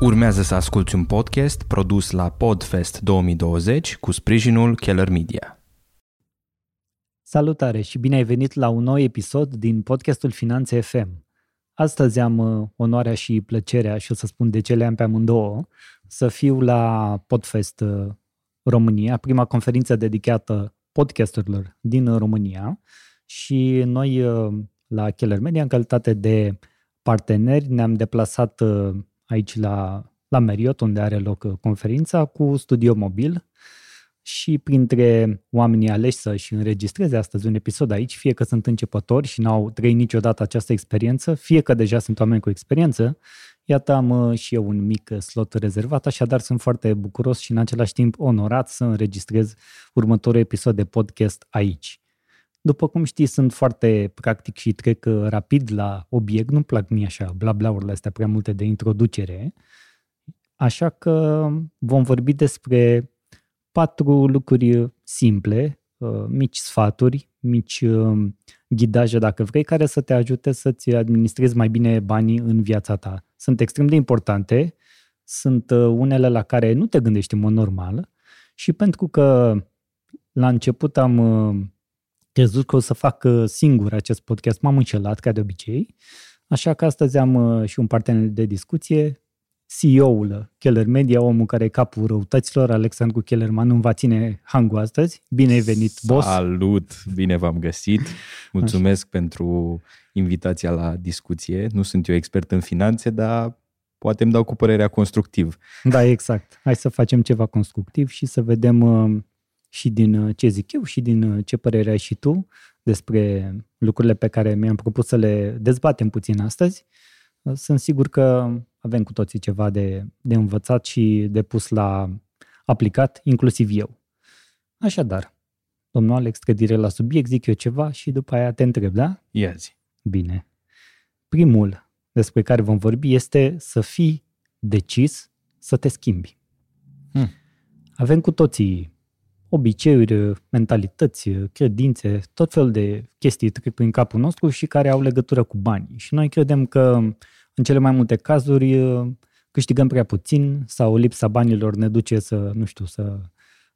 Urmează să asculti un podcast produs la Podfest 2020 cu sprijinul Keller Media. Salutare și bine ai venit la un nou episod din podcastul Finanțe FM. Astăzi am uh, onoarea și plăcerea, și o să spun de ce le am pe amândouă, să fiu la Podfest uh, România, prima conferință dedicată podcasturilor din România și noi uh, la Keller Media, în calitate de parteneri, ne-am deplasat aici la, la Marriott, unde are loc uh, conferința, cu studio mobil și printre oamenii aleși să-și înregistreze astăzi un episod aici, fie că sunt începători și n-au trăit niciodată această experiență, fie că deja sunt oameni cu experiență, iată am uh, și eu un mic uh, slot rezervat, așadar sunt foarte bucuros și în același timp onorat să înregistrez următorul episod de podcast aici. După cum știi, sunt foarte practic și trec uh, rapid la obiect, nu-mi plac mie așa bla-bla-urile astea prea multe de introducere, așa că vom vorbi despre patru lucruri simple, uh, mici sfaturi, mici uh, ghidaje, dacă vrei, care să te ajute să-ți administrezi mai bine banii în viața ta. Sunt extrem de importante, sunt unele la care nu te gândești în mod normal și pentru că la început am crezut că o să fac uh, singur acest podcast. M-am încelat, ca de obicei. Așa că astăzi am uh, și un partener de discuție, CEO-ul Keller Media, omul care e capul răutăților, Alexandru Kellerman, îmi va ține hangul astăzi. Bine ai venit, boss! Salut! Bine v-am găsit! Mulțumesc Așa. pentru invitația la discuție. Nu sunt eu expert în finanțe, dar poate îmi dau cu părerea constructiv. Da, exact. Hai să facem ceva constructiv și să vedem uh, și din uh, ce zic eu și din uh, ce părere ai și tu despre lucrurile pe care mi-am propus să le dezbatem puțin astăzi. Uh, sunt sigur că avem cu toții ceva de, de învățat și de pus la aplicat, inclusiv eu. Așadar, domnul Alex, că direct la subiect, zic eu ceva și după aia te întreb, da? Ia zi. Bine. Primul despre care vom vorbi este să fii decis să te schimbi. Hmm. Avem cu toții obiceiuri, mentalități, credințe, tot fel de chestii trec prin capul nostru și care au legătură cu banii. Și noi credem că în cele mai multe cazuri câștigăm prea puțin sau lipsa banilor ne duce să, nu știu, să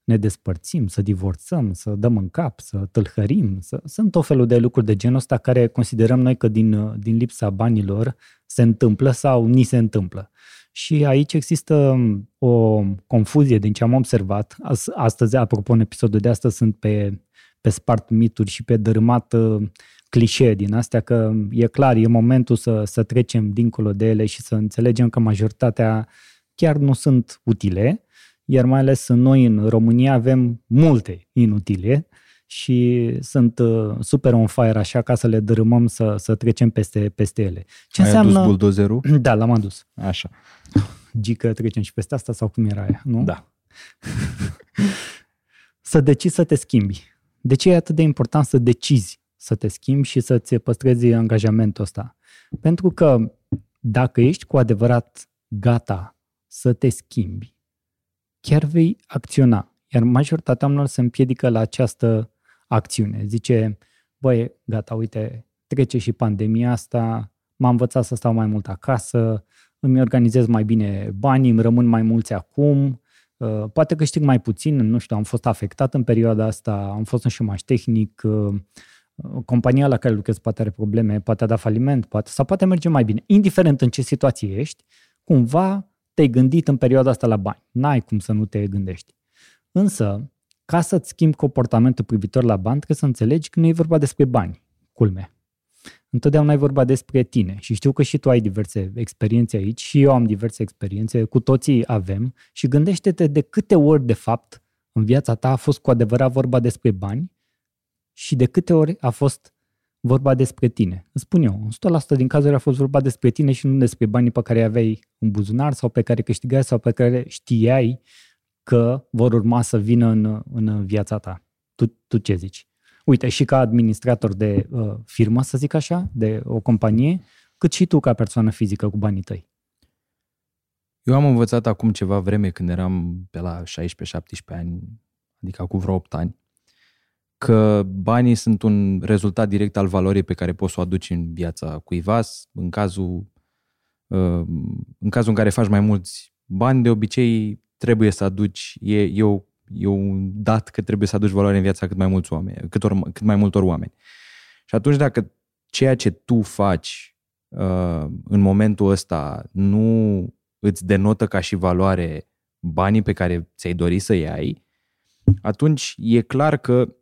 ne despărțim, să divorțăm, să dăm în cap, să tâlhărim. Să... Sunt tot felul de lucruri de genul ăsta care considerăm noi că din, din lipsa banilor se întâmplă sau ni se întâmplă. Și aici există um, o confuzie din ce am observat. Astăzi, apropo, în episodul de astăzi sunt pe, pe spart mituri și pe dărâmat uh, clișee din astea, că e clar, e momentul să, să trecem dincolo de ele și să înțelegem că majoritatea chiar nu sunt utile, iar mai ales noi în România avem multe inutile și sunt uh, super on fire așa ca să le dărâmăm să, să trecem peste, peste ele. Ce Ai înseamnă... adus buldozerul? Da, l-am adus. Așa. Gică trecem și peste asta sau cum era aia, nu? Da. să decizi să te schimbi. De ce e atât de important să decizi să te schimbi și să-ți păstrezi angajamentul ăsta? Pentru că dacă ești cu adevărat gata să te schimbi, chiar vei acționa. Iar majoritatea oamenilor se împiedică la această acțiune. Zice, băi, gata, uite, trece și pandemia asta, m-am învățat să stau mai mult acasă, îmi organizez mai bine banii, îmi rămân mai mulți acum, uh, poate câștig mai puțin, nu știu, am fost afectat în perioada asta, am fost în șumaș tehnic, uh, compania la care lucrez poate are probleme, poate a dat faliment, poate, sau poate merge mai bine. Indiferent în ce situație ești, cumva te-ai gândit în perioada asta la bani. N-ai cum să nu te gândești. Însă, ca să-ți schimbi comportamentul privitor la bani, trebuie să înțelegi că nu e vorba despre bani, culme. Întotdeauna e vorba despre tine și știu că și tu ai diverse experiențe aici și eu am diverse experiențe, cu toții avem și gândește-te de câte ori de fapt în viața ta a fost cu adevărat vorba despre bani și de câte ori a fost vorba despre tine. Îți spun eu, 100% din cazuri a fost vorba despre tine și nu despre banii pe care îi aveai în buzunar sau pe care câștigai sau pe care știai că vor urma să vină în, în viața ta. Tu, tu ce zici? Uite, și ca administrator de uh, firmă, să zic așa, de o companie, cât și tu ca persoană fizică cu banii tăi. Eu am învățat acum ceva vreme când eram pe la 16-17 ani, adică acum vreo 8 ani, că banii sunt un rezultat direct al valorii pe care poți să o aduci în viața cuiva. În cazul, uh, în cazul în care faci mai mulți bani, de obicei trebuie să aduci, e, e, o, e un dat că trebuie să aduci valoare în viața cât mai mulți oameni, cât, or, cât mai multor oameni. Și atunci dacă ceea ce tu faci uh, în momentul ăsta nu îți denotă ca și valoare banii pe care ți-ai dori să iei, atunci e clar că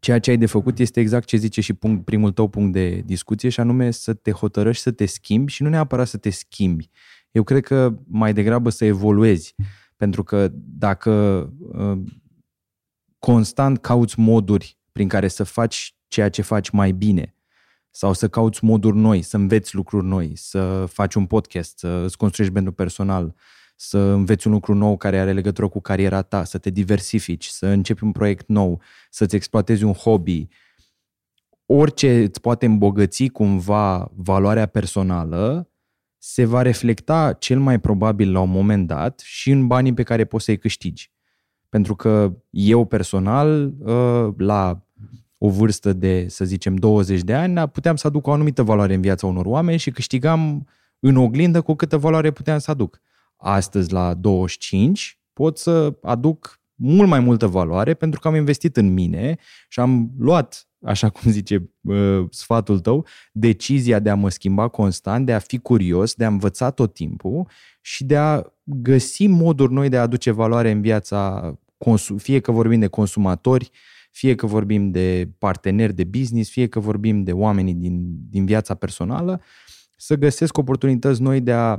ceea ce ai de făcut este exact ce zice și punct, primul tău punct de discuție și anume să te hotărăști să te schimbi și nu neapărat să te schimbi. Eu cred că mai degrabă să evoluezi. Pentru că dacă uh, constant cauți moduri prin care să faci ceea ce faci mai bine sau să cauți moduri noi, să înveți lucruri noi, să faci un podcast, să îți construiești brandul personal, să înveți un lucru nou care are legătură cu cariera ta, să te diversifici, să începi un proiect nou, să-ți exploatezi un hobby, orice îți poate îmbogăți cumva valoarea personală, se va reflecta cel mai probabil la un moment dat și în banii pe care poți să-i câștigi. Pentru că eu personal, ă, la o vârstă de, să zicem, 20 de ani, puteam să aduc o anumită valoare în viața unor oameni și câștigam în oglindă cu câtă valoare puteam să aduc astăzi la 25, pot să aduc mult mai multă valoare pentru că am investit în mine și am luat, așa cum zice uh, sfatul tău, decizia de a mă schimba constant, de a fi curios, de a învăța tot timpul și de a găsi moduri noi de a aduce valoare în viața, fie că vorbim de consumatori, fie că vorbim de parteneri de business, fie că vorbim de oamenii din, din viața personală, să găsesc oportunități noi de a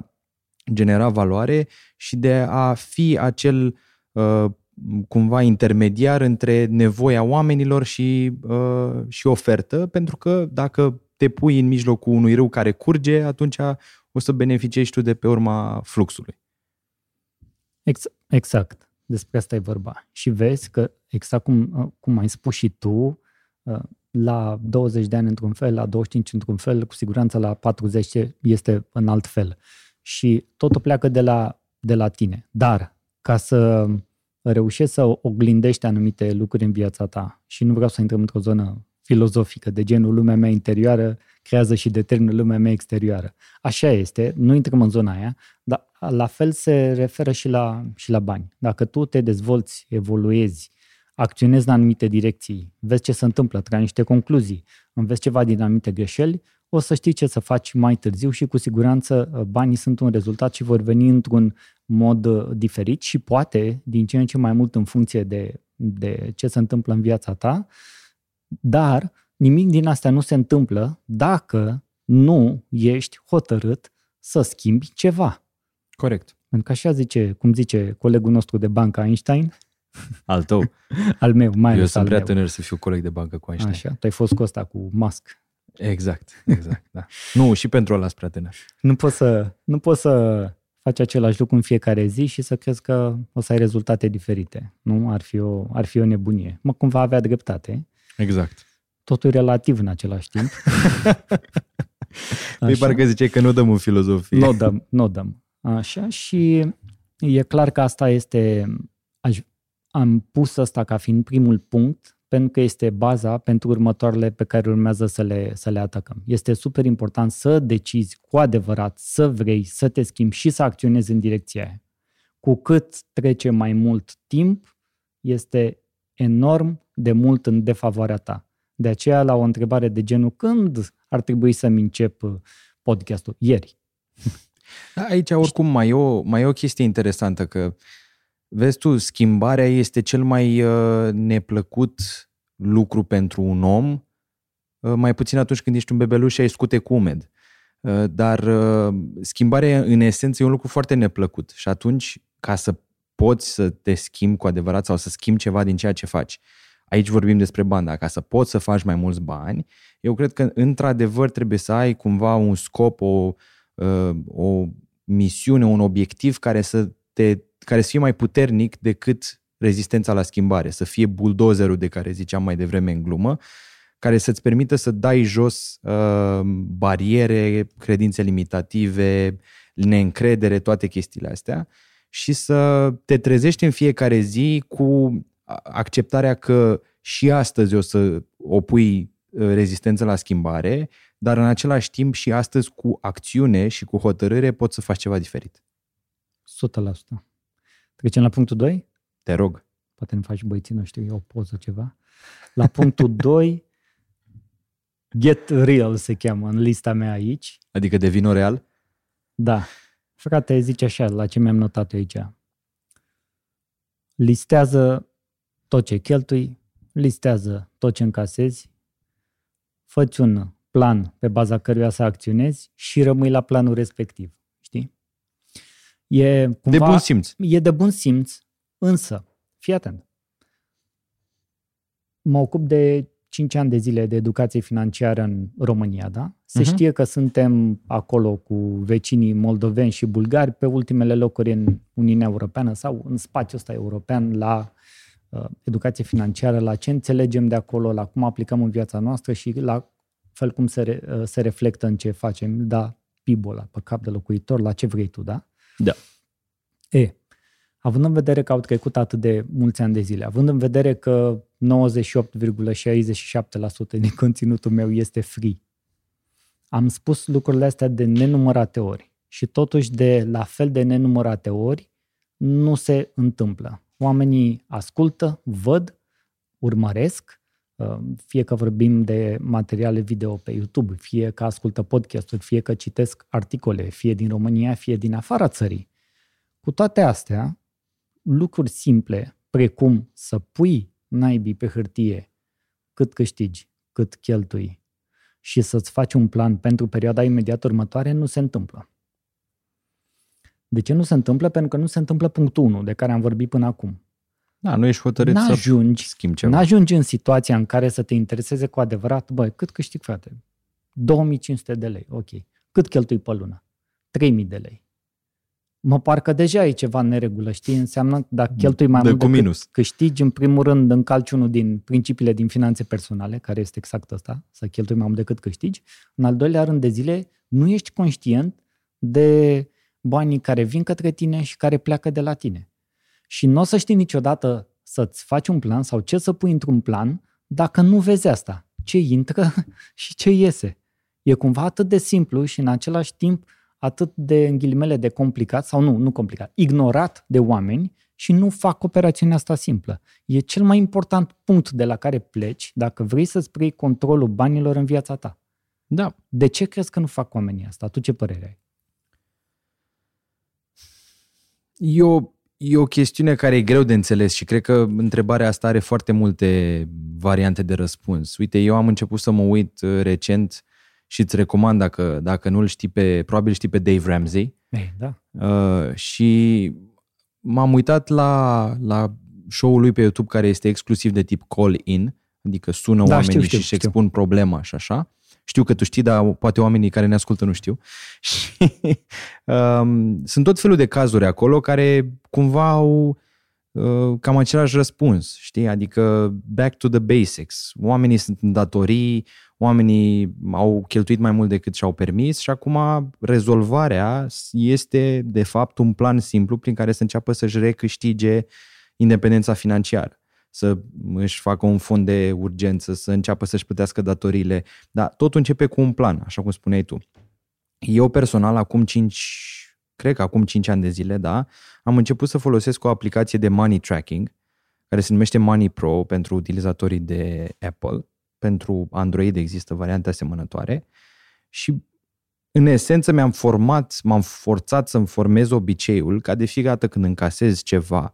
genera valoare și de a fi acel uh, cumva intermediar între nevoia oamenilor și, uh, și ofertă, pentru că dacă te pui în mijlocul unui râu care curge, atunci o să beneficiezi tu de pe urma fluxului. Ex- exact. Despre asta e vorba. Și vezi că, exact cum, uh, cum ai spus și tu, uh, la 20 de ani într-un fel, la 25 într-un fel, cu siguranță la 40 este în alt fel și totul pleacă de la, de la tine. Dar ca să reușești să oglindești anumite lucruri în viața ta și nu vreau să intrăm într-o zonă filozofică de genul lumea mea interioară creează și determină lumea mea exterioară. Așa este, nu intrăm în zona aia, dar la fel se referă și la, și la bani. Dacă tu te dezvolți, evoluezi, acționezi în anumite direcții, vezi ce se întâmplă, tragi niște concluzii, înveți ceva din anumite greșeli, o să știi ce să faci mai târziu și cu siguranță uh, banii sunt un rezultat și vor veni într-un mod uh, diferit și poate din ce în ce mai mult în funcție de, de ce se întâmplă în viața ta, dar nimic din asta nu se întâmplă dacă nu ești hotărât să schimbi ceva. Corect. Pentru că așa zice, cum zice colegul nostru de bancă Einstein, al tău. al meu, mai Eu sunt prea meu. tânăr să fiu coleg de bancă cu Einstein. Așa, tu ai fost cu ăsta, cu Musk. Exact, exact, da. Nu, și pentru ăla prea tânăr. Nu poți să, nu poți să faci același lucru în fiecare zi și să crezi că o să ai rezultate diferite. Nu? Ar fi o, ar fi o nebunie. Mă, cumva avea dreptate. Exact. Totul relativ în același timp. Păi parcă zice că nu dăm în filozofie. Nu dăm, nu dăm. Așa și e clar că asta este, aș, am pus asta ca fiind primul punct pentru că este baza pentru următoarele pe care urmează să le, să le atacăm. Este super important să decizi cu adevărat, să vrei, să te schimbi și să acționezi în direcția aia. Cu cât trece mai mult timp, este enorm de mult în defavoarea ta. De aceea, la o întrebare de genul când ar trebui să-mi încep uh, podcastul? Ieri. Da, aici oricum mai e, o, mai e o chestie interesantă, că Vezi tu, schimbarea este cel mai uh, neplăcut lucru pentru un om, uh, mai puțin atunci când ești un bebeluș și ai scute cu umed. Uh, dar uh, schimbarea în esență e un lucru foarte neplăcut și atunci ca să poți să te schimbi cu adevărat sau să schimbi ceva din ceea ce faci. Aici vorbim despre bani, dar ca să poți să faci mai mulți bani, eu cred că într-adevăr trebuie să ai cumva un scop, o, uh, o misiune, un obiectiv care să te care să fie mai puternic decât rezistența la schimbare, să fie buldozerul de care ziceam mai devreme în glumă, care să-ți permită să dai jos uh, bariere, credințe limitative, neîncredere, toate chestiile astea și să te trezești în fiecare zi cu acceptarea că și astăzi o să opui rezistență la schimbare, dar în același timp și astăzi cu acțiune și cu hotărâre poți să faci ceva diferit. 100%. Trecem la punctul 2? Te rog. Poate ne faci băieții noștri o poză ceva. La punctul 2, Get Real se cheamă în lista mea aici. Adică devină real? Da. Frate, zice așa, la ce mi-am notat aici. Listează tot ce cheltui, listează tot ce încasezi, fă un plan pe baza căruia să acționezi și rămâi la planul respectiv. Știi? E cumva, de bun simț. E de bun simț, însă, fii atent. Mă ocup de 5 ani de zile de educație financiară în România, da? Se uh-huh. știe că suntem acolo cu vecinii moldoveni și bulgari pe ultimele locuri în Uniunea Europeană sau în spațiul ăsta european la uh, educație financiară, la ce înțelegem de acolo, la cum aplicăm în viața noastră și la fel cum se, re, uh, se reflectă în ce facem, da, PIB-ul ăla, pe cap de locuitor, la ce vrei tu, da? Da. E, având în vedere că au trecut atât de mulți ani de zile, având în vedere că 98,67% din conținutul meu este free, am spus lucrurile astea de nenumărate ori și totuși de la fel de nenumărate ori nu se întâmplă. Oamenii ascultă, văd, urmăresc, uh, fie că vorbim de materiale video pe YouTube, fie că ascultă podcasturi, fie că citesc articole, fie din România, fie din afara țării. Cu toate astea, lucruri simple, precum să pui naibii pe hârtie cât câștigi, cât cheltui și să-ți faci un plan pentru perioada imediat următoare, nu se întâmplă. De ce nu se întâmplă? Pentru că nu se întâmplă punctul 1 de care am vorbit până acum. Da, nu ești hotărât n-ajungi, să schimbi ceva. N-ajungi în situația în care să te intereseze cu adevărat, băi, cât câștig, frate? 2500 de lei, ok. Cât cheltui pe lună? 3000 de lei mă parcă deja e ceva în neregulă, știi? Înseamnă dacă cheltui mai de mult decât minus. câștigi, în primul rând încalci unul din principiile din finanțe personale, care este exact asta, să cheltui mai mult decât câștigi. În al doilea rând de zile, nu ești conștient de banii care vin către tine și care pleacă de la tine. Și nu o să știi niciodată să-ți faci un plan sau ce să pui într-un plan dacă nu vezi asta. Ce intră și ce iese. E cumva atât de simplu și în același timp atât de, în ghilimele, de complicat, sau nu, nu complicat, ignorat de oameni și nu fac operațiunea asta simplă. E cel mai important punct de la care pleci dacă vrei să-ți preiei controlul banilor în viața ta. Da. De ce crezi că nu fac oamenii asta? Tu ce părere ai? E o, e o chestiune care e greu de înțeles și cred că întrebarea asta are foarte multe variante de răspuns. Uite, eu am început să mă uit uh, recent și îți recomand dacă, dacă nu-l știi pe, probabil știi pe Dave Ramsey. Ei, da. Uh, și m-am uitat la, la show-ul lui pe YouTube care este exclusiv de tip call-in, adică sună da, oamenii știu, și își expun problema și așa. Știu că tu știi, dar poate oamenii care ne ascultă nu știu. Și um, sunt tot felul de cazuri acolo care cumva au uh, cam același răspuns, știi? Adică back to the basics. Oamenii sunt în datorii, oamenii au cheltuit mai mult decât și-au permis și acum rezolvarea este de fapt un plan simplu prin care să înceapă să-și recâștige independența financiară să își facă un fond de urgență, să înceapă să-și plătească datoriile. Dar totul începe cu un plan, așa cum spuneai tu. Eu personal, acum 5, cred că acum 5 ani de zile, da, am început să folosesc o aplicație de money tracking, care se numește Money Pro pentru utilizatorii de Apple pentru Android există variante asemănătoare și în esență mi-am format, m-am forțat să-mi formez obiceiul ca de fiecare dată când încasez ceva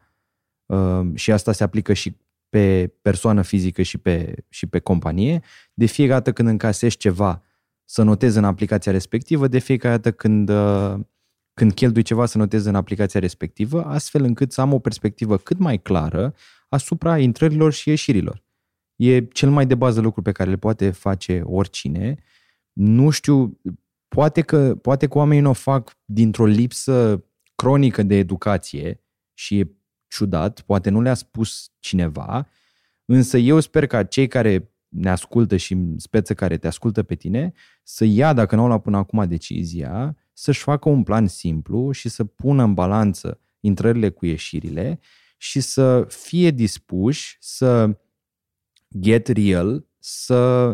uh, și asta se aplică și pe persoană fizică și pe, și pe companie, de fiecare dată când încasezi ceva să notez în aplicația respectivă, de fiecare dată când, uh, când cheltui ceva să notez în aplicația respectivă, astfel încât să am o perspectivă cât mai clară asupra intrărilor și ieșirilor. E cel mai de bază lucru pe care le poate face oricine. Nu știu, poate că, poate că oamenii nu o fac dintr-o lipsă cronică de educație și e ciudat, poate nu le-a spus cineva, însă eu sper ca cei care ne ascultă și speță care te ascultă pe tine să ia, dacă nu au luat până acum decizia, să-și facă un plan simplu și să pună în balanță intrările cu ieșirile și să fie dispuși să get real, să,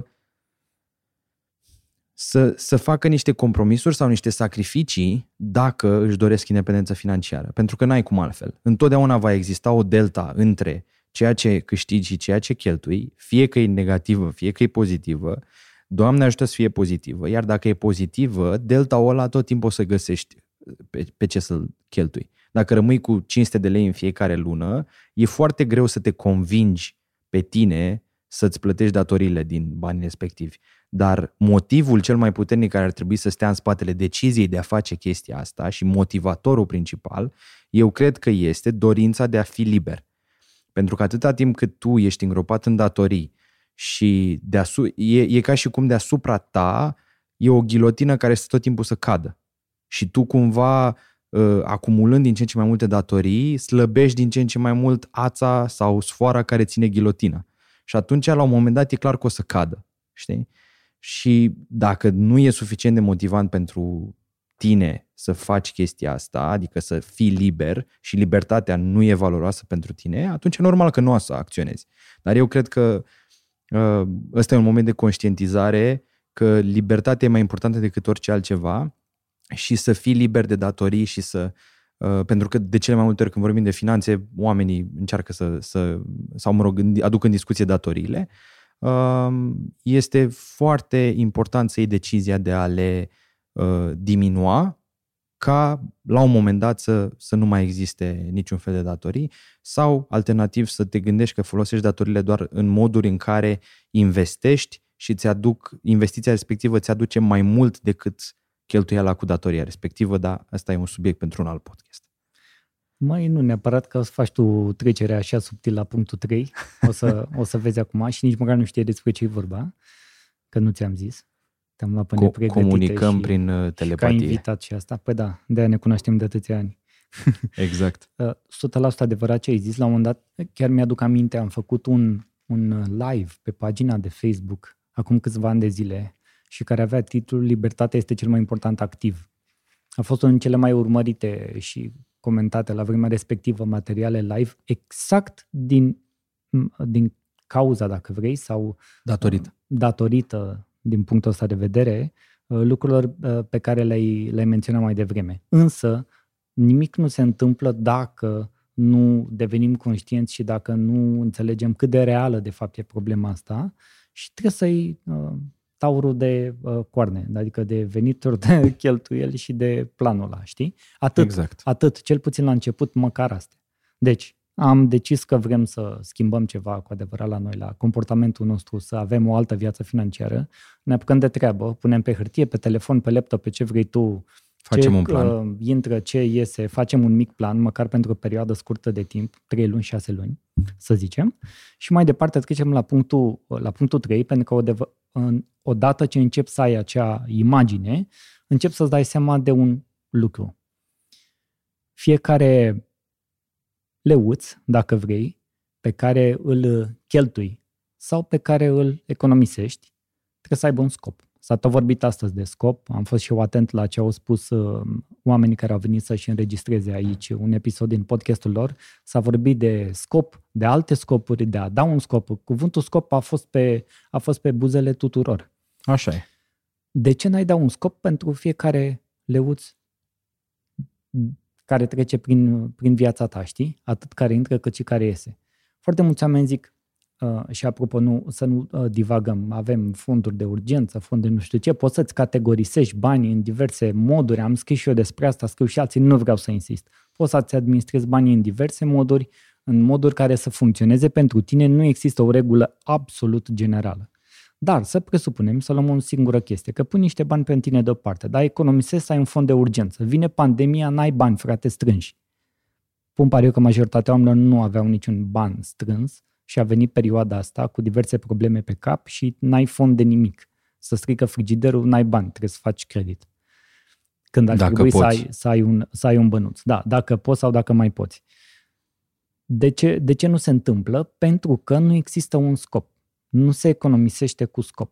să, să facă niște compromisuri sau niște sacrificii dacă își doresc independență financiară. Pentru că n-ai cum altfel. Întotdeauna va exista o delta între ceea ce câștigi și ceea ce cheltui, fie că e negativă, fie că e pozitivă, Doamne ajută să fie pozitivă. Iar dacă e pozitivă, delta-ul ăla tot timpul o să găsești pe, pe ce să-l cheltui. Dacă rămâi cu 500 de lei în fiecare lună, e foarte greu să te convingi pe tine să-ți plătești datoriile din banii respectivi. Dar motivul cel mai puternic care ar trebui să stea în spatele deciziei de a face chestia asta și motivatorul principal, eu cred că este dorința de a fi liber. Pentru că atâta timp cât tu ești îngropat în datorii și deasu- e, e ca și cum deasupra ta e o ghilotină care stă tot timpul să cadă. Și tu cumva, uh, acumulând din ce în ce mai multe datorii, slăbești din ce în ce mai mult ața sau sfoara care ține ghilotina. Și atunci, la un moment dat, e clar că o să cadă. Știi? Și dacă nu e suficient de motivant pentru tine să faci chestia asta, adică să fii liber și libertatea nu e valoroasă pentru tine, atunci e normal că nu o să acționezi. Dar eu cred că uh, ăsta e un moment de conștientizare că libertatea e mai importantă decât orice altceva și să fii liber de datorii și să uh, pentru că de cele mai multe ori când vorbim de finanțe, oamenii încearcă să, să sau mă rog, aduc în discuție datoriile. Uh, este foarte important să iei decizia de a le uh, diminua ca la un moment dat să, să nu mai existe niciun fel de datorii sau alternativ să te gândești că folosești datoriile doar în moduri în care investești și ți aduc, investiția respectivă ți aduce mai mult decât cheltuiala cu datoria respectivă, dar asta e un subiect pentru un alt podcast. Mai nu neapărat că o să faci tu trecerea așa subtil la punctul 3, o să, o să vezi acum și nici măcar nu știi despre ce e vorba, că nu ți-am zis. Te-am luat pe Co- Comunicăm și, prin telepatie. Uh, și ca invitat și asta. Păi da, de ne cunoaștem de atâția ani. Exact. 100% uh, adevărat ce ai zis. La un moment dat, chiar mi-aduc aminte, am făcut un, un uh, live pe pagina de Facebook acum câțiva ani de zile și care avea titlul Libertatea este cel mai important activ. A fost unul din cele mai urmărite și comentate la vremea respectivă materiale live, exact din, din cauza, dacă vrei, sau datorită, datorită din punctul ăsta de vedere, uh, lucrurilor uh, pe care le-ai, le-ai menționat mai devreme. Însă, nimic nu se întâmplă dacă nu devenim conștienți și dacă nu înțelegem cât de reală de fapt e problema asta și trebuie să-i uh, taurul de uh, coarne, adică de venituri, de cheltuieli și de planul ăla, știi? Atât, exact. atât, cel puțin la început, măcar astea. Deci, am decis că vrem să schimbăm ceva cu adevărat la noi, la comportamentul nostru, să avem o altă viață financiară, ne apucăm de treabă, punem pe hârtie, pe telefon, pe laptop, pe ce vrei tu, Facem ce un plan. Uh, intră, ce iese, facem un mic plan, măcar pentru o perioadă scurtă de timp, 3 luni, 6 luni, să zicem. Și mai departe trecem la punctul, la punctul 3, pentru că odată odată ce încep să ai acea imagine, încep să-ți dai seama de un lucru. Fiecare leuț, dacă vrei, pe care îl cheltui sau pe care îl economisești, trebuie să aibă un scop. S-a tot vorbit astăzi de scop, am fost și eu atent la ce au spus uh, oamenii care au venit să-și înregistreze aici un episod din podcastul lor. S-a vorbit de scop, de alte scopuri, de a da un scop. Cuvântul scop a fost pe, a fost pe buzele tuturor. Așa e. De ce n-ai da un scop pentru fiecare leuț care trece prin, prin viața ta, știi? Atât care intră cât și care iese. Foarte mulți oameni zic, Uh, și apropo, nu, să nu uh, divagăm, avem fonduri de urgență, fonduri nu știu ce, poți să-ți categorisești banii în diverse moduri, am scris și eu despre asta, scriu și alții, nu vreau să insist. Poți să-ți administrezi banii în diverse moduri, în moduri care să funcționeze pentru tine, nu există o regulă absolut generală. Dar să presupunem, să luăm o singură chestie, că pui niște bani pe tine deoparte, dar economisești să ai un fond de urgență. Vine pandemia, n-ai bani, frate, strânși. Pun pariu că majoritatea oamenilor nu aveau niciun ban strâns, și a venit perioada asta cu diverse probleme pe cap și n-ai fond de nimic. Să strică frigiderul, n-ai bani, trebuie să faci credit. Când ar dacă trebui poți. să ai, să, ai un, să ai un bănuț. Da, dacă poți sau dacă mai poți. De ce, de ce nu se întâmplă? Pentru că nu există un scop. Nu se economisește cu scop.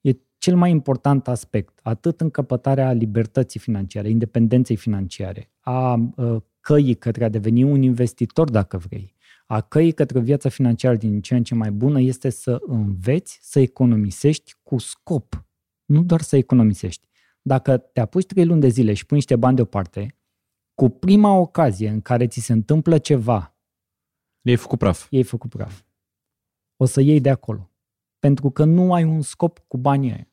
E cel mai important aspect, atât în căpătarea libertății financiare, independenței financiare, a, a căii către a deveni un investitor, dacă vrei, a căii către viața financiară din ce în ce mai bună este să înveți să economisești cu scop, nu doar să economisești. Dacă te apuci trei luni de zile și pui niște bani deoparte, cu prima ocazie în care ți se întâmplă ceva, ei făcut praf. Ei făcut praf. O să iei de acolo. Pentru că nu ai un scop cu banii aia.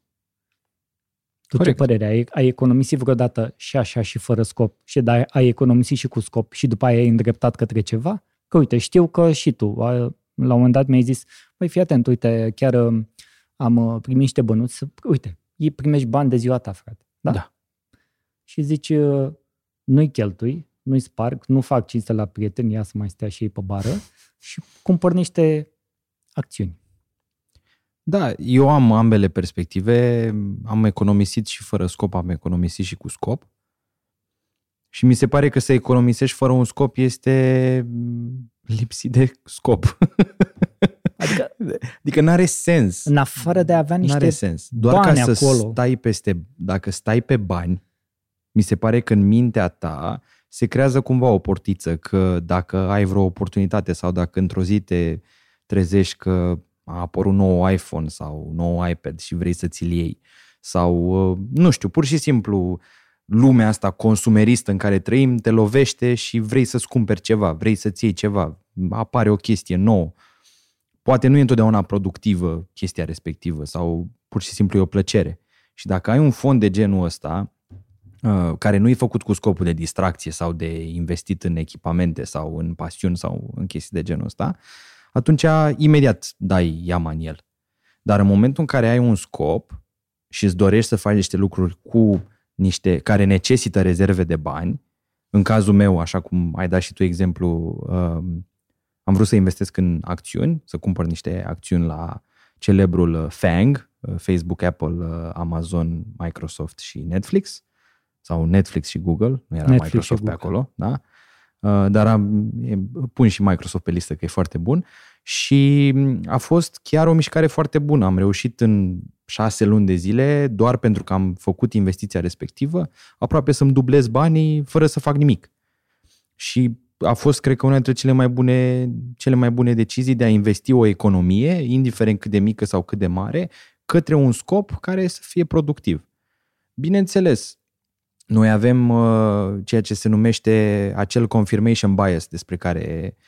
Tu Corect. ce părere ai? Ai economisit vreodată și așa și fără scop și da, ai economisit și cu scop și după aia ai îndreptat către ceva? Că uite, știu că și tu, la un moment dat mi-ai zis, băi, fii atent, uite, chiar um, am uh, primit niște bănuți, uite, îi primești bani de ziua ta, frate. Da? da. Și zici, uh, nu-i cheltui, nu-i sparg, nu fac cinste la prieteni, ia să mai stea și ei pe bară și cumpăr niște acțiuni. Da, eu am ambele perspective. Am economisit și fără scop, am economisit și cu scop. Și mi se pare că să economisești fără un scop este lipsit de scop. Adică, adică nu are sens. În afară de a avea niște N-are sens. Doar bani ca să acolo. stai peste, dacă stai pe bani, mi se pare că în mintea ta se creează cumva o portiță că dacă ai vreo oportunitate sau dacă într-o zi te trezești că a apărut nou iPhone sau nou iPad și vrei să ți-l iei sau, uh, nu știu, pur și simplu lumea asta consumeristă în care trăim te lovește și vrei să-ți cumperi ceva, vrei să-ți iei ceva, apare o chestie nouă. Poate nu e întotdeauna productivă chestia respectivă sau pur și simplu e o plăcere. Și dacă ai un fond de genul ăsta, uh, care nu e făcut cu scopul de distracție sau de investit în echipamente sau în pasiuni sau în chestii de genul ăsta, atunci imediat dai iama în el. Dar în momentul în care ai un scop și îți dorești să faci niște lucruri cu niște care necesită rezerve de bani, în cazul meu, așa cum ai dat și tu exemplu, um, am vrut să investesc în acțiuni, să cumpăr niște acțiuni la celebrul uh, FANG, uh, Facebook, Apple, uh, Amazon, Microsoft și Netflix, sau Netflix și Google, nu era Netflix Microsoft pe acolo, da? Uh, dar am, pun și Microsoft pe listă că e foarte bun și a fost chiar o mișcare foarte bună. Am reușit în șase luni de zile, doar pentru că am făcut investiția respectivă, aproape să-mi dublez banii fără să fac nimic. Și a fost, cred că, una dintre cele mai bune, cele mai bune decizii de a investi o economie, indiferent cât de mică sau cât de mare, către un scop care să fie productiv. Bineînțeles, noi avem uh, ceea ce se numește acel confirmation bias despre care uh,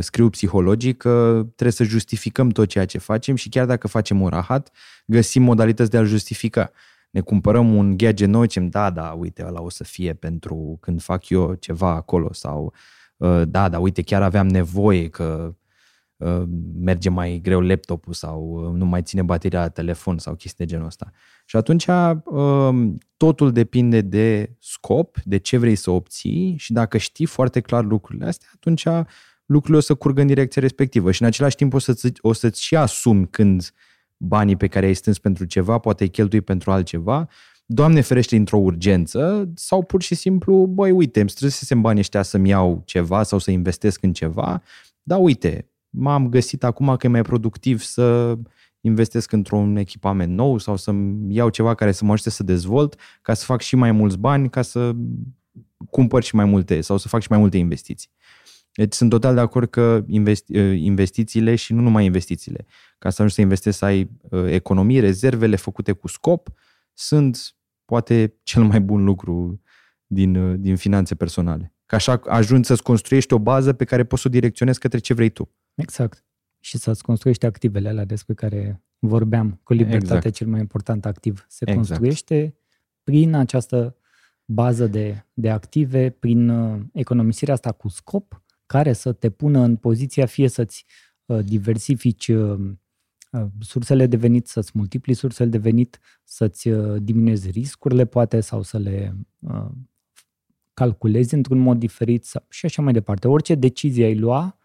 scriu psihologii că trebuie să justificăm tot ceea ce facem și chiar dacă facem un rahat, găsim modalități de a-l justifica. Ne cumpărăm un gadget nou, zicem, da, da, uite, ăla o să fie pentru când fac eu ceva acolo sau uh, da, da, uite, chiar aveam nevoie că Uh, merge mai greu laptopul sau uh, nu mai ține bateria la telefon sau chestii de genul ăsta. Și atunci um, totul depinde de scop, de ce vrei să obții și dacă știi foarte clar lucrurile astea, atunci lucrurile o să curgă în direcția respectivă și în același timp o, să-ți, o să-ți și asumi când banii pe care ai strâns pentru ceva, poate îi cheltui pentru altceva, Doamne ferește într-o urgență sau pur și simplu, băi, uite, îmi strânsesem banii ăștia să-mi iau ceva sau să investesc în ceva, dar uite, m-am găsit acum că e mai productiv să investesc într-un echipament nou sau să-mi iau ceva care să mă ajute să dezvolt ca să fac și mai mulți bani, ca să cumpăr și mai multe sau să fac și mai multe investiții. Deci sunt total de acord că investi- ă, investițiile și nu numai investițiile, ca să ajungi să investezi, să ai ă, economii, rezervele făcute cu scop, sunt poate cel mai bun lucru din, ă, din finanțe personale. Ca așa ajungi să-ți construiești o bază pe care poți să o direcționezi către ce vrei tu. Exact. Și să-ți construiești activele alea despre care vorbeam, cu libertatea exact. cel mai important activ. Se exact. construiește prin această bază de, de active, prin uh, economisirea asta cu scop, care să te pună în poziția fie să-ți uh, diversifici uh, uh sursele de venit, să-ți multipli sursele de venit, să-ți uh, diminuezi riscurile poate sau să le uh, calculezi într-un mod diferit sau, și așa mai departe. Orice decizie ai lua,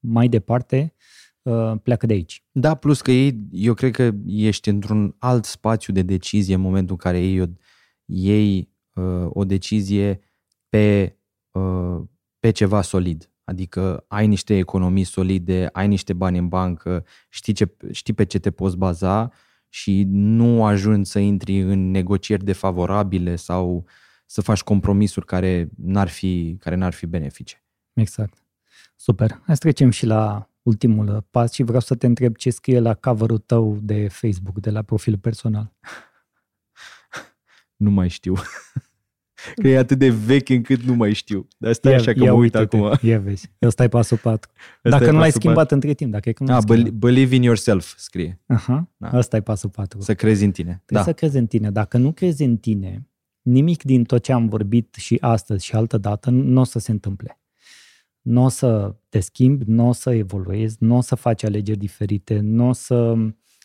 mai departe, uh, pleacă de aici. Da, plus că ei, eu cred că ești într-un alt spațiu de decizie în momentul în care iei o, iei, uh, o decizie pe, uh, pe ceva solid. Adică ai niște economii solide, ai niște bani în bancă, știi, ce, știi pe ce te poți baza și nu ajungi să intri în negocieri defavorabile sau să faci compromisuri care n-ar fi, care n-ar fi benefice. Exact. Super. Hai să trecem și la ultimul pas și vreau să te întreb ce scrie la cover-ul tău de Facebook, de la profilul personal. Nu mai știu. Că e atât de vechi încât nu mai știu. Dar stai ia, așa că mă uit acum. Ia vezi. Ăsta e pasul 4. Dacă nu l-ai schimbat 4. între timp. Dacă e ah, believe in yourself, scrie. Aha. Da. Ăsta e pasul 4. Să crezi în tine. Trebuie da. să crezi în tine. Dacă nu crezi în tine, nimic din tot ce am vorbit și astăzi și altă dată nu o să se întâmple. Nu o să te schimbi, nu o să evoluezi, nu o să faci alegeri diferite, nu o să,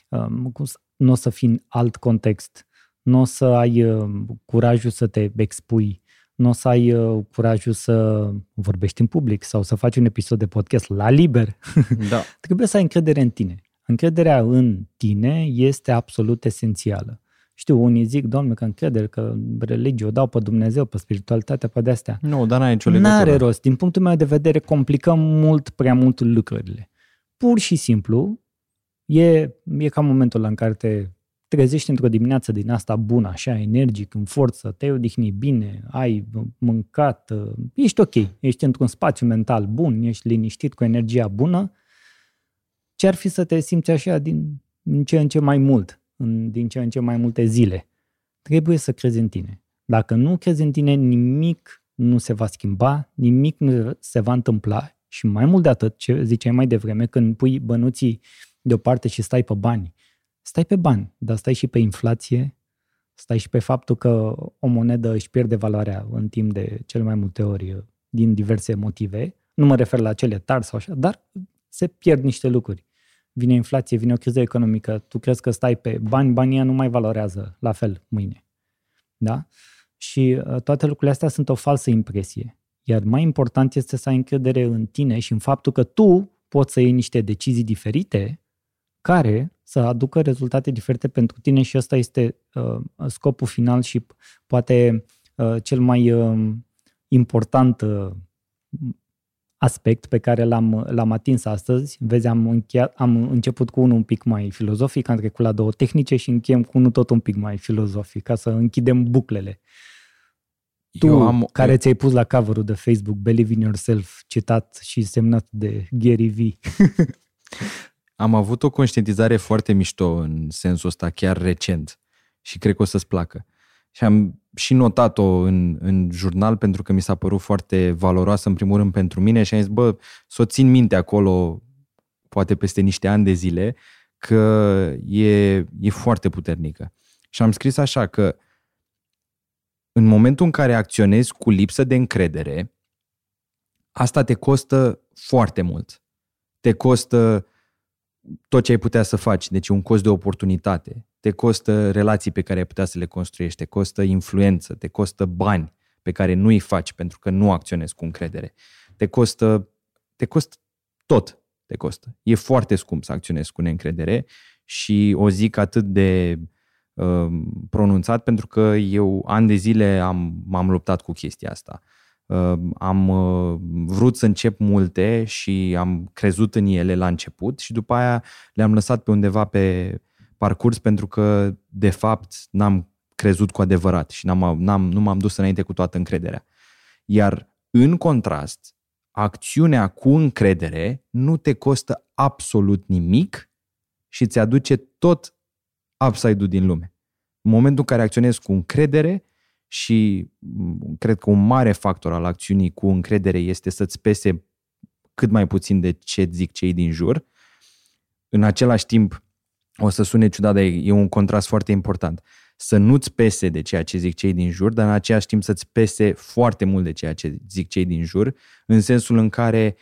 um, nu o să fii în alt context nu o să ai uh, curajul să te expui, nu o să ai uh, curajul să vorbești în public sau să faci un episod de podcast la liber. Da. Trebuie să ai încredere în tine. Încrederea în tine este absolut esențială. Știu, unii zic, domnule, că încredere, că religie o dau pe Dumnezeu, pe spiritualitate, pe de-astea. Nu, dar n-are nicio legătură. N-are rost. Din punctul meu de vedere, complicăm mult, prea mult lucrurile. Pur și simplu, e, e ca momentul în care te trezești într-o dimineață din asta bună, așa, energic, în forță, te-ai odihnit bine, ai mâncat, uh, ești ok, ești într-un spațiu mental bun, ești liniștit cu energia bună, ce ar fi să te simți așa din, din ce în ce mai mult, în, din ce în ce mai multe zile? Trebuie să crezi în tine. Dacă nu crezi în tine, nimic nu se va schimba, nimic nu se va întâmpla și mai mult de atât, ce ziceai mai devreme, când pui bănuții deoparte și stai pe bani, stai pe bani, dar stai și pe inflație, stai și pe faptul că o monedă își pierde valoarea în timp de cel mai multe ori din diverse motive. Nu mă refer la cele tari sau așa, dar se pierd niște lucruri. Vine inflație, vine o criză economică, tu crezi că stai pe bani, banii nu mai valorează la fel mâine. Da? Și uh, toate lucrurile astea sunt o falsă impresie. Iar mai important este să ai încredere în tine și în faptul că tu poți să iei niște decizii diferite care să aducă rezultate diferite pentru tine și ăsta este uh, scopul final și poate uh, cel mai uh, important uh, aspect pe care l-am, l-am atins astăzi. Vezi, am, încheiat, am început cu unul un pic mai filozofic, am trecut la două tehnice și încheiem cu unul tot un pic mai filozofic, ca să închidem buclele. Tu, Eu am... care ți-ai pus la cover de Facebook Believe in Yourself, citat și semnat de Gary V. Am avut o conștientizare foarte mișto în sensul ăsta, chiar recent. Și cred că o să-ți placă. Și am și notat-o în, în jurnal pentru că mi s-a părut foarte valoroasă, în primul rând, pentru mine și am zis, bă, să o țin minte acolo, poate peste niște ani de zile, că e, e foarte puternică. Și am scris așa că în momentul în care acționezi cu lipsă de încredere, asta te costă foarte mult. Te costă tot ce ai putea să faci, deci un cost de oportunitate, te costă relații pe care ai putea să le construiești, te costă influență, te costă bani pe care nu îi faci pentru că nu acționezi cu încredere, te costă, te costă tot, te costă. E foarte scump să acționezi cu neîncredere și o zic atât de uh, pronunțat pentru că eu ani de zile am, m-am luptat cu chestia asta. Uh, am uh, vrut să încep multe și am crezut în ele la început și după aia le-am lăsat pe undeva pe parcurs pentru că, de fapt, n-am crezut cu adevărat și n-am, n-am, nu m-am dus înainte cu toată încrederea. Iar, în contrast, acțiunea cu încredere nu te costă absolut nimic și îți aduce tot upside-ul din lume. În momentul în care acționezi cu încredere, și mm, cred că un mare factor al acțiunii cu încredere este să-ți pese cât mai puțin de ce zic cei din jur. În același timp, o să sune ciudat, dar e un contrast foarte important. Să nu-ți pese de ceea ce zic cei din jur, dar în același timp să-ți pese foarte mult de ceea ce zic cei din jur, în sensul în care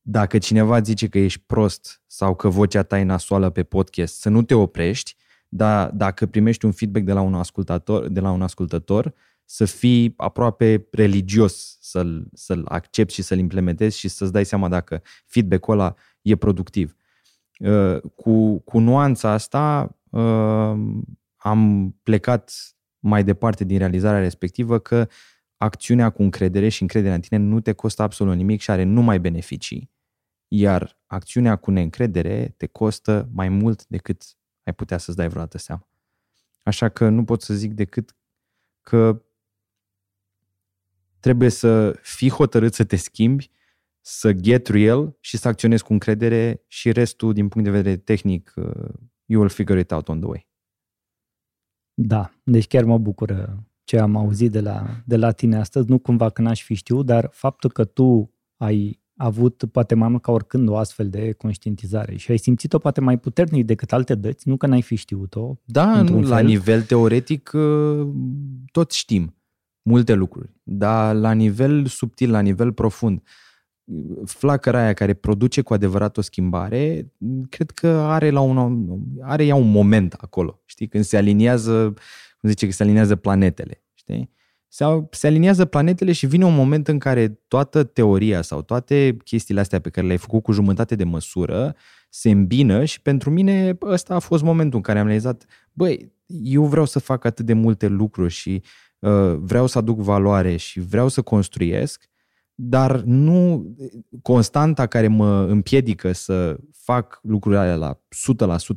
dacă cineva zice că ești prost sau că vocea ta e nasoală pe podcast, să nu te oprești, dar dacă primești un feedback de la un ascultător, de la un ascultător să fii aproape religios să-l, să-l accepti și să-l implementezi și să-ți dai seama dacă feedback-ul ăla e productiv. Uh, cu, cu nuanța asta uh, am plecat mai departe din realizarea respectivă că acțiunea cu încredere și încrederea în tine nu te costă absolut nimic și are numai beneficii. Iar acțiunea cu neîncredere te costă mai mult decât ai putea să-ți dai vreodată seama. Așa că nu pot să zic decât că trebuie să fii hotărât să te schimbi, să get real și să acționezi cu încredere și restul, din punct de vedere tehnic, uh, you will figure it out on the way. Da, deci chiar mă bucură ce am auzit de la, de la tine astăzi, nu cumva că n-aș fi știut, dar faptul că tu ai avut poate mai mult ca oricând o astfel de conștientizare și ai simțit-o poate mai puternic decât alte dăți, nu că n-ai fi știut-o. Da, nu, la nivel teoretic uh, tot știm multe lucruri, dar la nivel subtil, la nivel profund, flacăra aia care produce cu adevărat o schimbare, cred că are la un, are ea un moment acolo, știi, când se aliniază, cum zice, că se aliniază planetele, știi? Se, se aliniază planetele și vine un moment în care toată teoria sau toate chestiile astea pe care le-ai făcut cu jumătate de măsură se îmbină și pentru mine ăsta a fost momentul în care am realizat, băi, eu vreau să fac atât de multe lucruri și uh, vreau să aduc valoare și vreau să construiesc dar nu constanta care mă împiedică să fac lucrurile alea la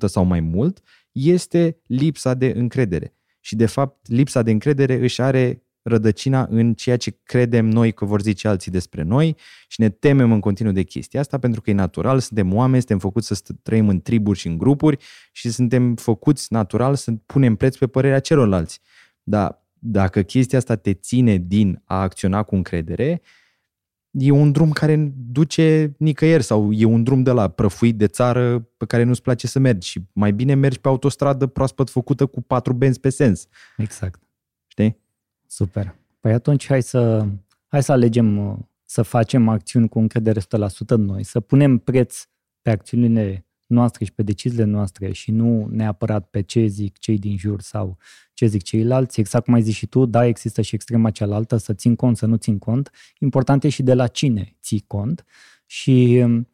100% sau mai mult este lipsa de încredere. Și de fapt, lipsa de încredere își are rădăcina în ceea ce credem noi că vor zice alții despre noi și ne temem în continuu de chestia asta pentru că e natural, suntem oameni, suntem făcuți să trăim în triburi și în grupuri și suntem făcuți natural să punem preț pe părerea celorlalți. Dar dacă chestia asta te ține din a acționa cu încredere, e un drum care duce nicăieri sau e un drum de la prăfuit de țară pe care nu-ți place să mergi și mai bine mergi pe autostradă proaspăt făcută cu patru benzi pe sens. Exact. Știi? Super. Păi atunci hai să, hai să alegem să facem acțiuni cu încredere 100% în noi, să punem preț pe acțiunile noastre și pe deciziile noastre și nu neapărat pe ce zic cei din jur sau ce zic ceilalți. Exact cum ai zis și tu, da, există și extrema cealaltă, să țin cont, să nu țin cont. Important e și de la cine ții cont și um,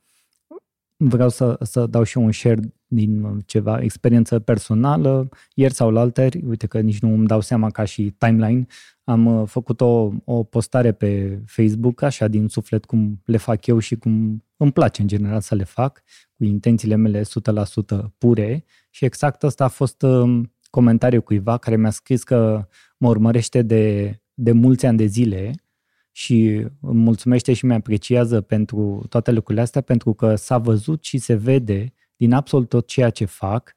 vreau să, să dau și un share din ceva experiență personală. Ieri sau alteri, uite că nici nu îmi dau seama ca și timeline, am uh, făcut o, o postare pe Facebook, așa din suflet cum le fac eu și cum îmi place în general să le fac, cu intențiile mele 100% pure. Și exact asta a fost um, comentariu cuiva care mi-a scris că mă urmărește de, de mulți ani de zile și îmi mulțumește și mi-apreciază pentru toate lucrurile astea, pentru că s-a văzut și se vede din absolut tot ceea ce fac,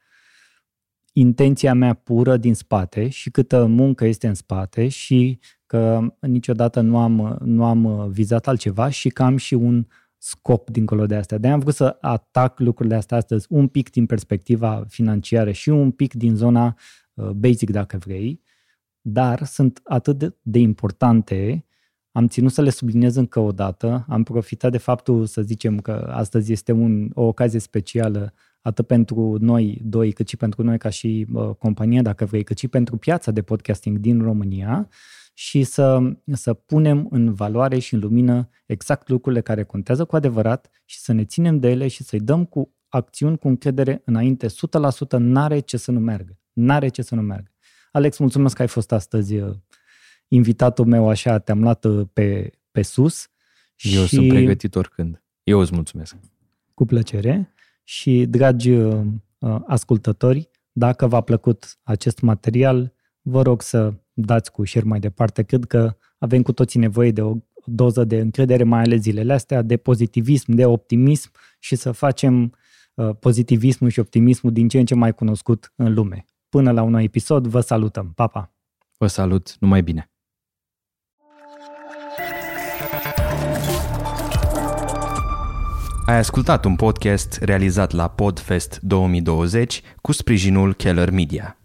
intenția mea pură din spate și câtă muncă este în spate și că niciodată nu am, nu am vizat altceva și că am și un scop dincolo de astea. De-aia am vrut să atac lucrurile astea astăzi un pic din perspectiva financiară și un pic din zona uh, basic, dacă vrei, dar sunt atât de importante, am ținut să le subliniez încă o dată, am profitat de faptul să zicem că astăzi este un, o ocazie specială atât pentru noi doi, cât și pentru noi ca și uh, companie, dacă vrei, cât și pentru piața de podcasting din România și să, să punem în valoare și în lumină exact lucrurile care contează cu adevărat și să ne ținem de ele și să-i dăm cu acțiuni cu încredere înainte. 100% n-are ce să nu meargă. N-are ce să nu meargă. Alex, mulțumesc că ai fost astăzi uh, invitatul meu așa, te-am luat uh, pe, pe sus. Eu și... sunt pregătit oricând. Eu îți mulțumesc. Cu plăcere. Și, dragi uh, ascultători, dacă v-a plăcut acest material, vă rog să dați cu share mai departe. Cred că avem cu toții nevoie de o doză de încredere, mai ales zilele astea, de pozitivism, de optimism și să facem uh, pozitivismul și optimismul din ce în ce mai cunoscut în lume. Până la un nou episod, vă salutăm. Pa, pa! Vă salut, numai bine! Ai ascultat un podcast realizat la Podfest 2020 cu sprijinul Keller Media.